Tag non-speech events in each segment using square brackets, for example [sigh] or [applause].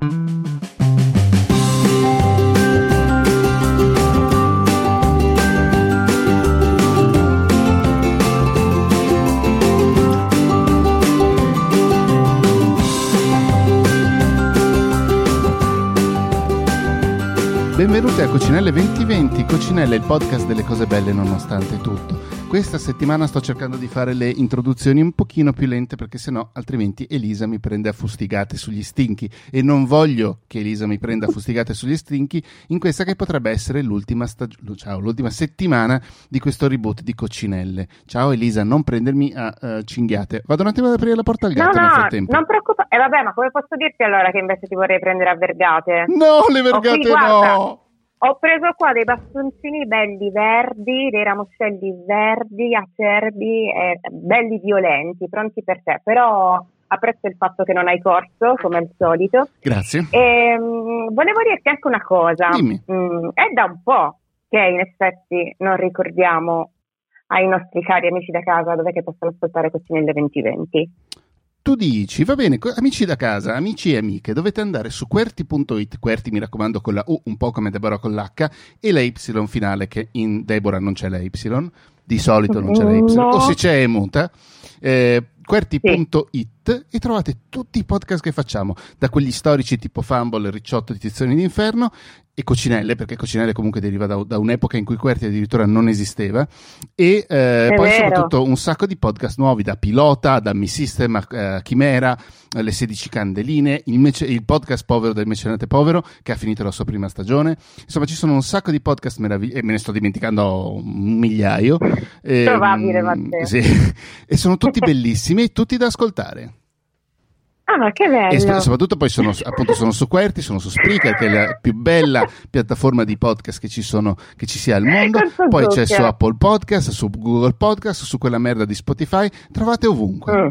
Benvenuti a Cocinelle 2020. Cocinelle il podcast delle cose belle nonostante tutto. Questa settimana sto cercando di fare le introduzioni un pochino più lente perché sennò altrimenti Elisa mi prende a fustigate sugli stinchi e non voglio che Elisa mi prenda a fustigate sugli stinchi in questa che potrebbe essere l'ultima, stag- ciao, l'ultima settimana di questo reboot di Coccinelle. Ciao Elisa, non prendermi a uh, cinghiate. Vado un attimo ad aprire la porta al gatto no, nel no, frattempo. Non preoccupare. Eh vabbè, ma come posso dirti allora che invece ti vorrei prendere a vergate? No, le vergate qui, guarda, no! Ho preso qua dei bastoncini belli verdi, dei ramoscelli verdi, acerbi, e belli violenti, pronti per te. Però apprezzo il fatto che non hai corso, come al solito. Grazie. E, um, volevo dirti anche una cosa. Dimmi. Mm, è da un po' che in effetti non ricordiamo ai nostri cari amici da casa dove che possono ascoltare Coccinelle 2020 tu dici, va bene, amici da casa, amici e amiche, dovete andare su QWERTY.it, QWERTY mi raccomando con la U, un po' come Deborah con l'H, e la Y finale, che in Deborah non c'è la Y, di solito non c'è la Y, no. o se c'è è muta, eh, QWERTY.it e trovate tutti i podcast che facciamo, da quelli storici tipo Fumble, Ricciotto di Tizioni d'Inferno e Cocinelle, perché Cocinelle comunque deriva da, da un'epoca in cui QWERTY addirittura non esisteva, e eh, poi vero. soprattutto un sacco di podcast nuovi da Pilota, da Mi System, a eh, Chimera, le 16 candeline, il, mece- il, podcast povero del mecenate povero che ha finito la sua prima stagione. Insomma, ci sono un sacco di podcast meravigliosi, e me ne sto dimenticando un migliaio. Probabile, Matteo. Sì. [laughs] e sono tutti [laughs] bellissimi e tutti da ascoltare. Ah, che bello! E soprattutto poi sono, appunto, sono su QWERTY, sono su Spreaker, che è la più bella piattaforma di podcast che ci, sono, che ci sia al mondo. Poi c'è su Apple Podcast, su Google Podcast, su quella merda di Spotify. Trovate ovunque. Mm.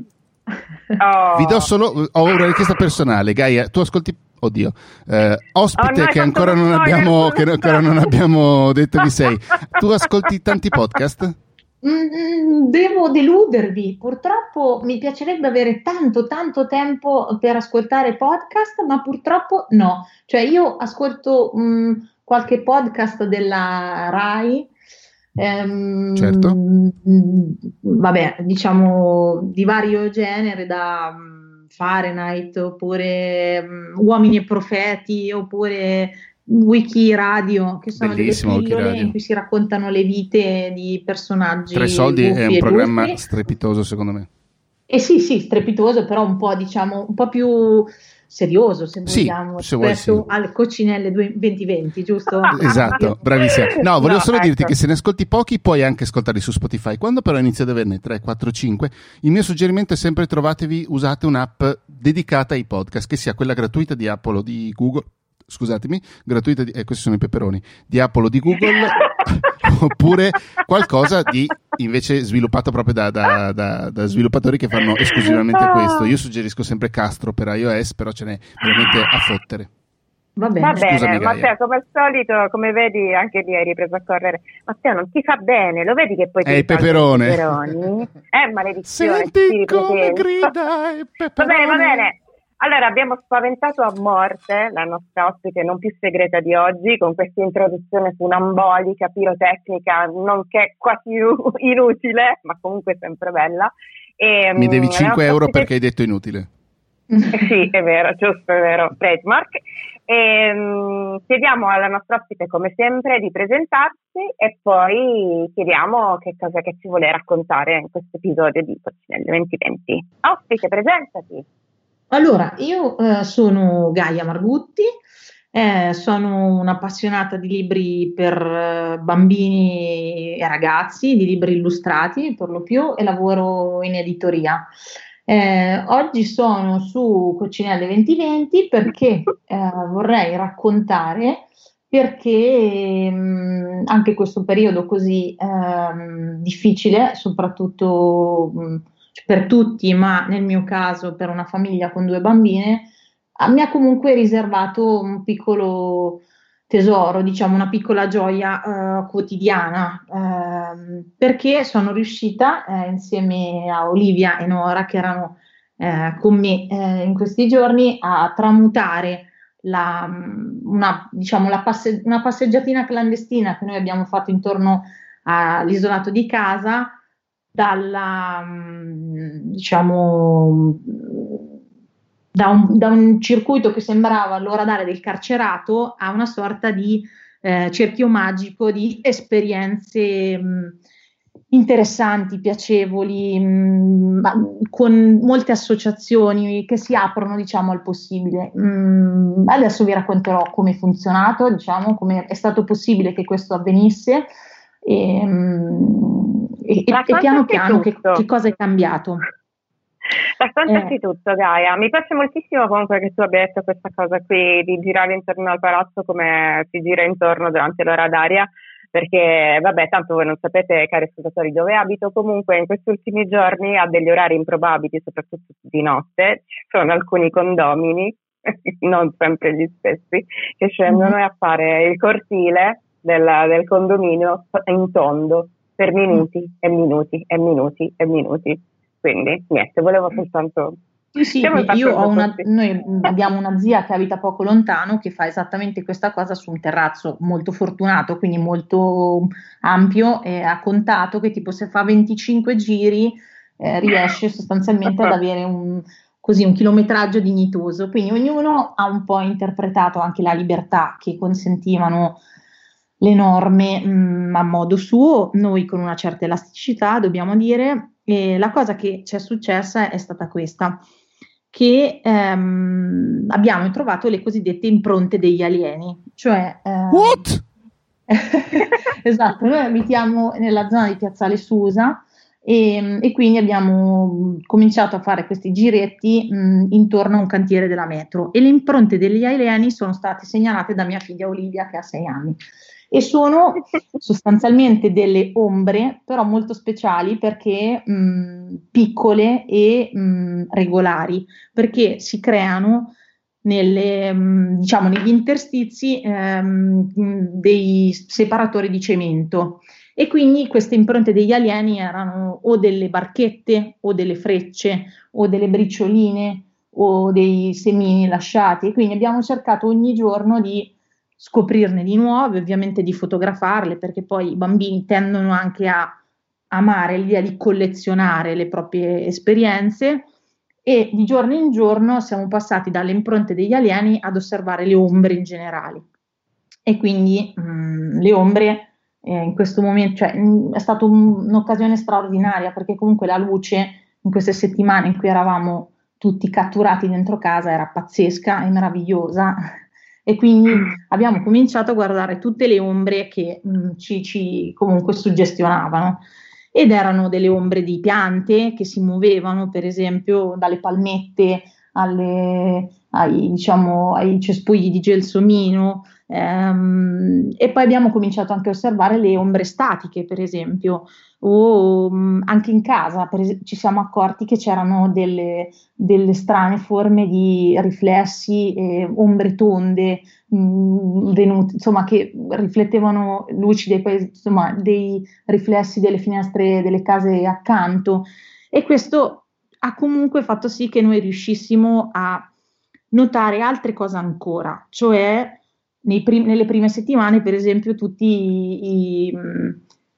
Oh. Vi do solo, ho una richiesta personale, Gaia, tu ascolti Oddio, eh, ospite oh, no, che, ancora non, abbiamo, che ancora non abbiamo detto chi sei. [laughs] Tu ascolti tanti podcast? Mm, devo deludervi, purtroppo mi piacerebbe avere tanto tanto tempo per ascoltare podcast, ma purtroppo no. Cioè io ascolto mm, qualche podcast della RAI, ehm, certo. mh, vabbè, diciamo di vario genere, da mh, Fahrenheit oppure mh, Uomini e Profeti oppure Wiki Radio, che sono Bellissimo, delle pillole in cui si raccontano le vite di personaggi. Tre soldi è un programma buffi. strepitoso, secondo me. Eh sì, sì, strepitoso, però un po', diciamo, un po' più serioso, se Sì, vogliamo, se vuoi, rispetto sì. alle coccinelle 2020, giusto? [laughs] Esatto, bravissima. No, volevo No, solo dirti ecco. che se ne ascolti pochi puoi anche ascoltarli su Spotify. Quando però inizi ad averne 3, 4, 5, il mio suggerimento è sempre trovatevi, usate un'app dedicata ai podcast, che sia quella gratuita di Apple o di Google. Scusatemi, gratuita di, eh, questi sono i peperoni, di Apple o di Google, [laughs] oppure qualcosa di invece sviluppato proprio da, da- da- da sviluppatori che fanno esclusivamente questo. Io suggerisco sempre Castro per iOS, però ce n'è veramente a fottere. Va bene. Va bene. Matteo, come al solito, come vedi, anche lì hai ripreso a correre. Matteo, non ti fa bene, lo vedi che poi ti peperone. i peperoni? Eh, maledizione. Senti come grida il Va peperone. bene, va bene. Allora, abbiamo spaventato a morte la nostra ospite non più segreta di oggi con questa introduzione su un'ambolica pirotecnica, nonché quasi inu- [laughs] inutile, ma comunque sempre bella. E, Mi devi mm, 5 la nostra euro ospite- perché hai detto inutile. Eh sì, è vero, giusto, è vero, trademark. E, mm, chiediamo alla nostra ospite, come sempre, di presentarsi e poi chiediamo che cosa che ci vuole raccontare in questo episodio di Coccinelle 2020. Ospite, presentati. Allora, io eh, sono Gaia Margutti, eh, sono un'appassionata di libri per eh, bambini e ragazzi, di libri illustrati per lo più, e lavoro in editoria. Eh, oggi sono su Coccinelle 2020 perché eh, vorrei raccontare perché mh, mm, anche questo periodo così eh, difficile, soprattutto mh, mm, per tutti, ma nel mio caso per una famiglia con due bambine, mi ha comunque riservato un piccolo tesoro, diciamo una piccola gioia uh, quotidiana, uh, perché sono riuscita uh, insieme a Olivia e Nora, che erano eh, con me eh, in questi giorni, a tramutare la, una, diciamo, passe- una passeggiatina clandestina che noi abbiamo fatto intorno all'isolato di casa dalla, diciamo, da un, da un, circuito che sembrava l'ora d'are del carcerato a una sorta di eh, cerchio magico di esperienze mh, interessanti, piacevoli, mh, con molte associazioni che si aprono diciamo al possibile. Mh, adesso vi racconterò come è funzionato, diciamo, come è stato possibile che questo avvenisse e, e, e piano piano che, che cosa è cambiato. Raccontaci eh. tutto, Gaia. Mi piace moltissimo comunque che tu abbia detto questa cosa qui di girare intorno al palazzo come si gira intorno durante l'ora d'aria, perché vabbè, tanto voi non sapete, cari ascoltatori, dove abito. Comunque in questi ultimi giorni a degli orari improbabili, soprattutto di notte, ci sono alcuni condomini, [laughs] non sempre gli stessi, che scendono mm-hmm. a fare il cortile del, del condominio in tondo per minuti e minuti e minuti e minuti. Quindi niente, volevo soltanto... Sì, sì, io ho una, noi abbiamo una zia che abita poco lontano che fa esattamente questa cosa su un terrazzo molto fortunato, quindi molto ampio e ha contato che tipo se fa 25 giri eh, riesce sostanzialmente ad [laughs] avere un, così, un chilometraggio dignitoso. Quindi ognuno ha un po' interpretato anche la libertà che consentivano le norme mh, mm, a modo suo, noi con una certa elasticità dobbiamo dire, e la cosa che ci è successa è stata questa, che ehm, abbiamo trovato le cosiddette impronte degli alieni, cioè... Ehm, What? [laughs] esatto, noi abitiamo nella zona di Piazzale Susa e, e quindi abbiamo cominciato a fare questi giretti mh, intorno a un cantiere della metro e le impronte degli alieni sono state segnalate da mia figlia Olivia che ha sei anni e sono [laughs] sostanzialmente delle ombre, però molto speciali perché mh, piccole e mh, regolari, perché si creano nelle, mh, diciamo, negli interstizi ehm, dei separatori di cemento. E quindi queste impronte degli alieni erano o delle barchette o delle frecce o delle bricioline o dei semini lasciati. E quindi abbiamo cercato ogni giorno di scoprirne di nuove, ovviamente di fotografarle, perché poi i bambini tendono anche a amare l'idea di collezionare le proprie esperienze e di giorno in giorno siamo passati dalle impronte degli alieni ad osservare le ombre in generale. E quindi mh, mm, le ombre eh, in questo momento, cioè, mh, è stata un, un'occasione straordinaria perché comunque la luce in queste settimane in cui eravamo tutti catturati dentro casa era pazzesca e meravigliosa e quindi mm. abbiamo cominciato a guardare tutte le ombre che mh, mm, ci, ci, comunque suggestionavano ed erano delle ombre di piante che si muovevano per esempio dalle palmette alle, ai, diciamo, ai cespugli di gelsomino ehm, e poi abbiamo cominciato anche a osservare le ombre statiche per esempio o mh, anche in casa es- ci siamo accorti che c'erano delle, delle strane forme di riflessi, eh, ombre tonde, mh, venute, insomma, che riflettevano luci dei, insomma, dei riflessi delle finestre delle case accanto. E questo ha comunque fatto sì che noi riuscissimo a notare altre cose ancora, cioè prim- nelle prime settimane, per esempio, tutti i, i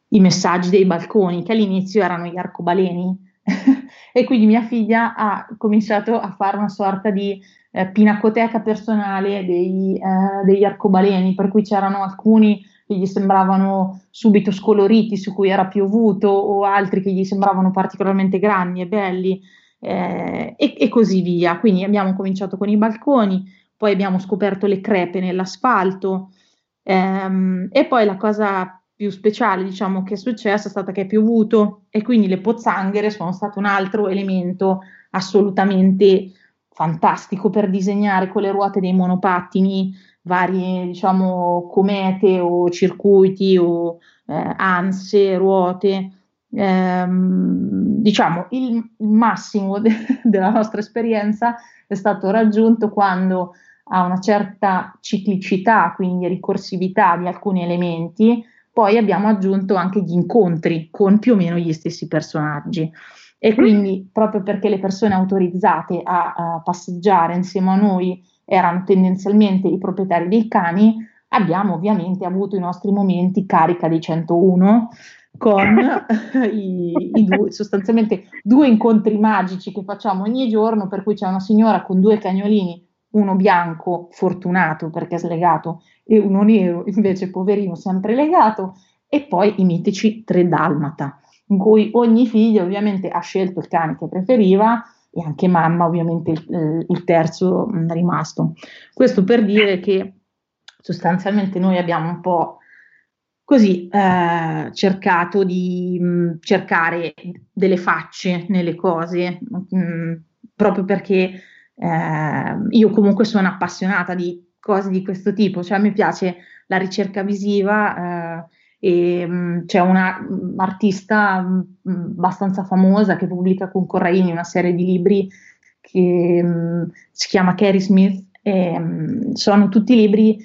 i messaggi dei balconi, che all'inizio erano gli arcobaleni. [laughs] e quindi mia figlia ha cominciato a fare una sorta di eh, pinacoteca personale dei, eh, degli arcobaleni, per cui c'erano alcuni che gli sembravano subito scoloriti, su cui era piovuto, o altri che gli sembravano particolarmente grandi e belli, eh, e, e così via. Quindi abbiamo cominciato con i balconi, poi abbiamo scoperto le crepe nell'asfalto, ehm, e poi la cosa più speciale, diciamo, che è successo è stata che è piovuto e quindi le pozzanghere sono stato un altro elemento assolutamente fantastico per disegnare con le ruote dei monopattini varie diciamo comete o circuiti o eh, anse, ruote. Eh, diciamo il, il massimo de- [laughs] della nostra esperienza è stato raggiunto quando a una certa ciclicità, quindi ricorsività di alcuni elementi, poi abbiamo aggiunto anche gli incontri con più o meno gli stessi personaggi. E quindi, proprio perché le persone autorizzate a, a passeggiare insieme a noi erano tendenzialmente i proprietari dei cani, abbiamo ovviamente avuto i nostri momenti carica di 101 con [laughs] i, i due, sostanzialmente due incontri magici che facciamo ogni giorno, per cui c'è una signora con due cagnolini, uno bianco fortunato perché è slegato e uno nero invece poverino sempre legato, e poi i mitici tre dalmata, in cui ogni figlio ovviamente ha scelto il cane che preferiva e anche mamma ovviamente il, il terzo mm, rimasto. Questo per dire che sostanzialmente noi abbiamo un po' così eh, cercato di mh, mm, cercare delle facce nelle cose, mh, mm, proprio perché eh, io comunque sono appassionata di cose di questo tipo, cioè mi piace la ricerca visiva eh, e mh, c'è un'artista abbastanza famosa che pubblica con Corraini una serie di libri che mh, si chiama Carrie Smith e mh, sono tutti libri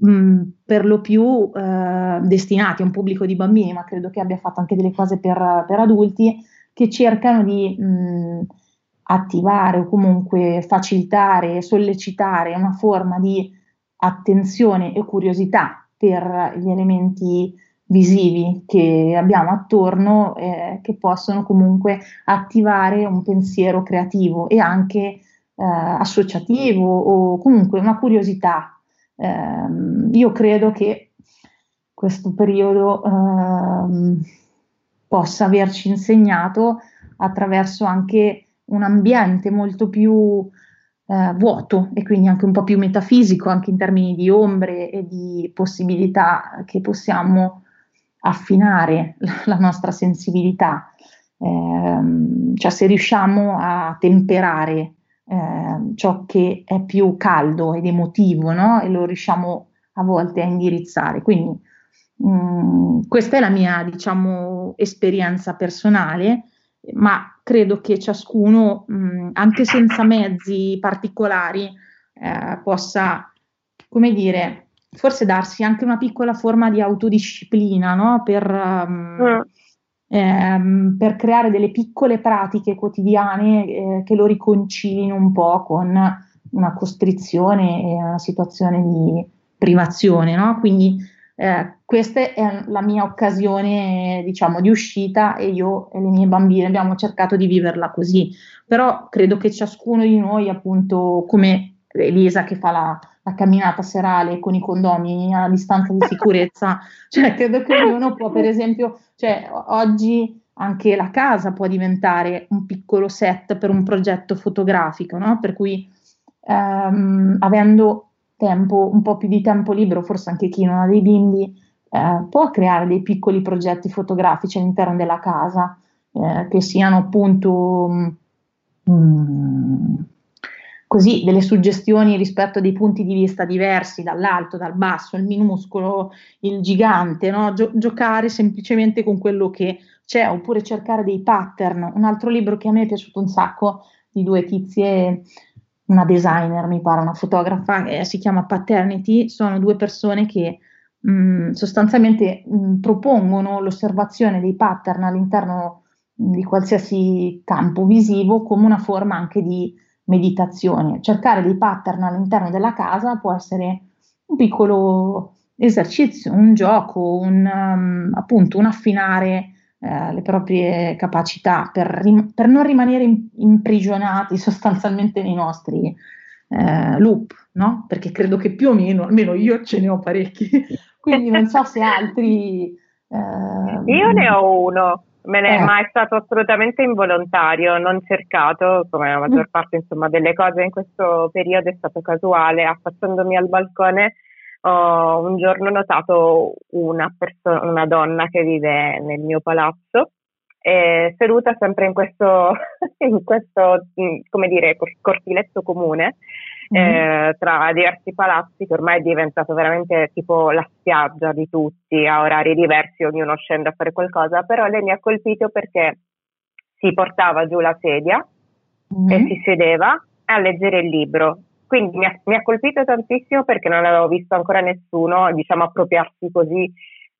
mh, per lo più eh, destinati a un pubblico di bambini, ma credo che abbia fatto anche delle cose per, per adulti che cercano di attivare o comunque facilitare, sollecitare una forma di attenzione e curiosità per gli elementi visivi che abbiamo attorno eh, che possono comunque attivare un pensiero creativo e anche eh, associativo o comunque una curiosità. Eh, io credo che questo periodo ehm, possa averci insegnato attraverso anche un ambiente molto più eh, vuoto e quindi anche un po' più metafisico, anche in termini di ombre e di possibilità che possiamo affinare la, nostra sensibilità. Eh, cioè se riusciamo a temperare eh, ciò che è più caldo ed emotivo, no? E lo riusciamo a volte a indirizzare. Quindi mh, mm, questa è la mia, diciamo, esperienza personale ma credo che ciascuno, mh, anche senza mezzi particolari, eh, possa, come dire, forse darsi anche una piccola forma di autodisciplina, no? Per, um, mm. ehm, per, creare delle piccole pratiche quotidiane eh, che lo riconcilino un po' con una costrizione e una situazione di privazione, no? Quindi eh, questa è la mia occasione, diciamo, di uscita e io e le mie bambine abbiamo cercato di viverla così. Però credo che ciascuno di noi, appunto, come Elisa che fa la, la camminata serale con i condomi a distanza di sicurezza, [laughs] cioè credo che ognuno può, per esempio, cioè, oggi anche la casa può diventare un piccolo set per un progetto fotografico, no? Per cui ehm, avendo tempo, un po' più di tempo libero, forse anche chi non ha dei bimbi, eh, può creare dei piccoli progetti fotografici all'interno della casa, eh, che siano appunto mh, mm, così delle suggestioni rispetto a dei punti di vista diversi, dall'alto, dal basso, il minuscolo, il gigante, no? Gio- giocare semplicemente con quello che c'è, oppure cercare dei pattern. Un altro libro che a me è piaciuto un sacco di due tizie una designer, mi pare, una fotografa, eh, si chiama Paternity, sono due persone che mh, mm, sostanzialmente mh, mm, propongono l'osservazione dei pattern all'interno di qualsiasi campo visivo come una forma anche di meditazione. Cercare dei pattern all'interno della casa può essere un piccolo esercizio, un gioco, un, um, appunto un affinare eh, le proprie capacità per, rim- per non rimanere in- imprigionati sostanzialmente nei nostri eh, loop, no? Perché credo che più o meno, almeno io ce ne ho parecchi, [laughs] quindi non so se altri... Eh, io ne ho uno, me ne, eh. ma è stato assolutamente involontario, non cercato, come la maggior mm. parte insomma, delle cose in questo periodo è stato casuale, affacciandomi al balcone ho un giorno notato una, perso- una donna che vive nel mio palazzo eh, seduta sempre in questo, [laughs] in questo mm, come dire, cortiletto comune mm-hmm. eh, tra diversi palazzi che ormai è diventato veramente tipo la spiaggia di tutti a orari diversi, ognuno scende a fare qualcosa, però lei mi ha colpito perché si portava giù la sedia mm-hmm. e si sedeva a leggere il libro. Quindi mi ha, mi ha colpito tantissimo perché non avevo visto ancora nessuno, diciamo, appropriarsi così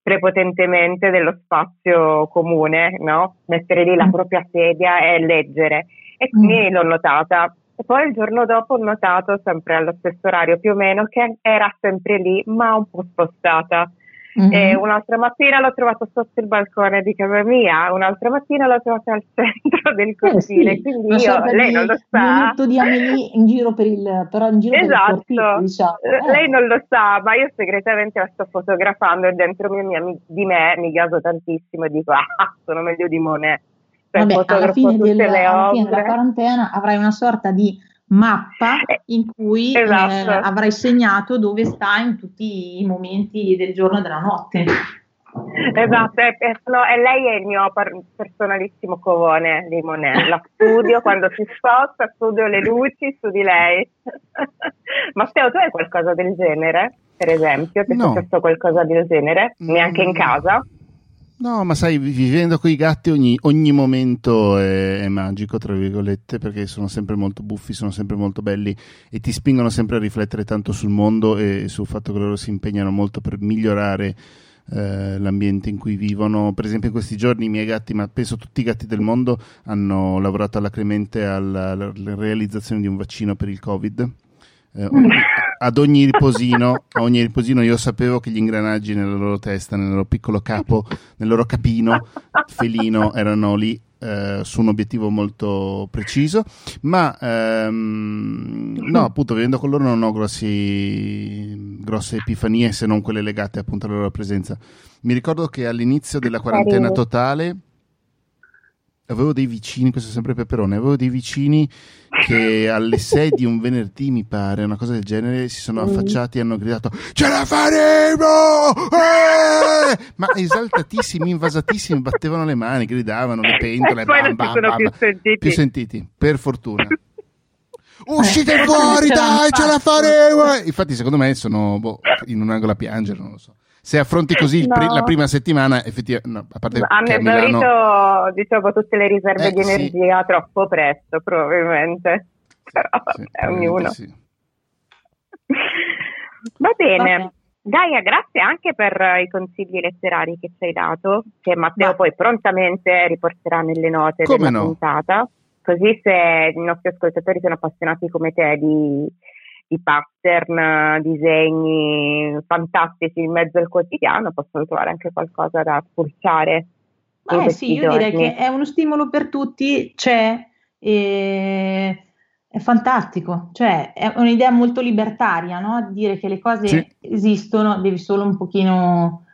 prepotentemente dello spazio comune, no? Mettere lì la mm. propria sedia e leggere. E quindi mm. l'ho notata. E poi il giorno dopo ho notato, sempre allo stesso orario più o meno, che era sempre lì, ma un po' spostata. Mm-hmm. Un'altra mattina l'ho trovato sotto il balcone di casa mia, un'altra mattina l'ho trovata al [laughs] centro del cortile, eh sì, quindi io, lei non lo sa. Un di Amelie in giro per il, però in giro esatto. per il cortile, diciamo. Eh. Lei non lo sa, ma io segretamente la sto fotografando e dentro mia, mia, di me mi gaso tantissimo e dico, ah, sono meglio di Monet. Vabbè, alla fine, del, alla fine della quarantena avrai una sorta di mappa eh, in cui esatto. eh, avrai segnato dove sta in tutti i momenti del giorno e della notte. Esatto, è, è, è, lei è il mio personalissimo covone di Monet. La studio quando si sposta, studio le luci su di lei. [laughs] Matteo, tu hai qualcosa del genere, per esempio? Ti no. è successo qualcosa del genere? Neanche in mm. casa? No, ma sai, vivendo con i gatti ogni, ogni momento è, è, magico, tra virgolette, perché sono sempre molto buffi, sono sempre molto belli e ti spingono sempre a riflettere tanto sul mondo e sul fatto che loro si impegnano molto per migliorare eh, l'ambiente in cui vivono. Per esempio, in questi giorni i miei gatti, ma penso tutti i gatti del mondo, hanno lavorato alacremente alla, alla realizzazione di un vaccino per il Covid. Eh, [laughs] ad ogni riposino, a ogni riposino io sapevo che gli ingranaggi nella loro testa, nel loro piccolo capo, nel loro capino felino erano lì eh, su un obiettivo molto preciso, ma ehm, no, appunto, vivendo con loro non ho grossi, grosse epifanie se non quelle legate appunto alla loro presenza. Mi ricordo che all'inizio della quarantena totale avevo dei vicini, questo è sempre Peperone, avevo dei vicini che alle 6 di un venerdì, mi pare, una cosa del genere, si sono mm. affacciati e hanno gridato Ce la faremo! Eh! Ma esaltatissimi, invasatissimi, battevano le mani, gridavano, le pentole, bam, bam, bam, più, sentiti. più sentiti, per fortuna. [laughs] Uscite eh, fuori, dai, ce la faremo! Infatti, secondo me sono boh, in un angolo a piangere, non lo so se affronti così no. la prima settimana, effettivamente, no, a parte hanno esaurito Milano... diciamo, tutte le riserve eh, di energia sì. troppo presto, probabilmente. [laughs] Però sì, è ognuno. Sì. Va bene. Okay. Gaia, grazie anche per i consigli letterari che ci hai dato, che Matteo Ma... poi prontamente riporterà nelle note Come della no? puntata. Così se i nostri ascoltatori sono appassionati come te di di pattern, disegni fantastici in mezzo al quotidiano, possono trovare anche qualcosa da spulciare. Eh sì, io giorni. direi che è uno stimolo per tutti, c'è, e è fantastico, cioè è un'idea molto libertaria, no? Dire che le cose sì. esistono, devi solo un pochino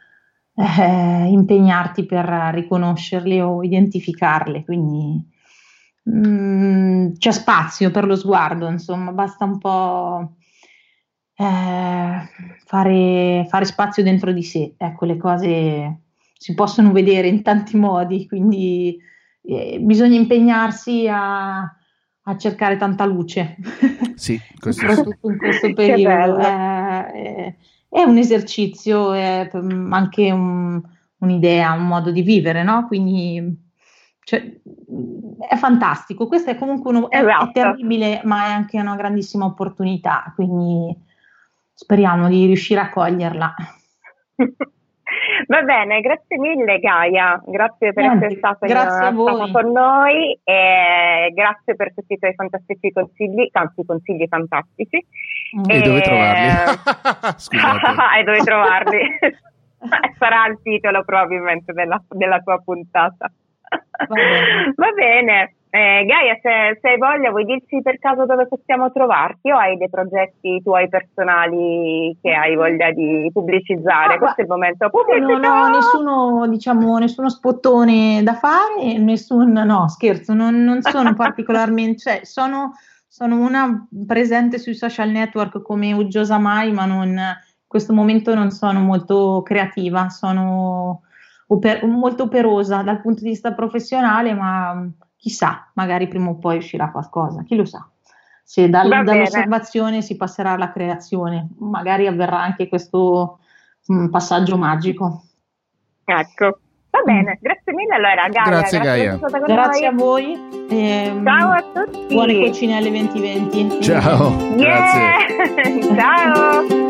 eh, impegnarti per riconoscerle o identificarle, quindi Mm, c'è spazio per lo sguardo, insomma, basta un po' eh, fare, fare, spazio dentro di sé. Ecco, le cose si possono vedere in tanti modi, quindi eh, bisogna impegnarsi a, a, cercare tanta luce. [laughs] Sì, questo soprattutto in questo periodo. È, è, un esercizio, è anche un, un'idea, un modo di vivere, no? Quindi cioè, è fantastico, questo è comunque uno, esatto. è, terribile, ma è anche una grandissima opportunità, quindi speriamo di riuscire a coglierla. [laughs] Va bene, grazie mille Gaia, grazie per Niente, essere stata, stata con noi e grazie per tutti i tuoi fantastici consigli, tanti consigli fantastici. E, [laughs] [laughs] e dove trovarli? e dove trovarli? Sarà il titolo probabilmente della, della tua puntata. Va bene. Eh, Gaia, se, se, hai voglia, vuoi dirci per caso dove possiamo trovarti o hai dei progetti tuoi personali che hai voglia di pubblicizzare? Ah, Questo è il momento. Non ho nessuno, diciamo, nessuno spottone da fare, nessun, no, scherzo, non, non sono particolarmente, cioè, sono, sono, una presente sui social network come Uggiosa Mai, ma non, in questo momento non sono molto creativa, sono oper- molto operosa dal punto di vista professionale, ma chissà, magari prima o poi uscirà qualcosa, chi lo sa. Se dal, dall'osservazione si passerà alla creazione, magari avverrà anche questo mh, mm, passaggio magico. Ecco. Va bene, grazie mille allora Gaia. Grazie, Gaia. Grazie a voi. Ehm, Ciao a tutti. Buone cucinelle 2020. Ciao. Yeah. Grazie. [laughs] Ciao.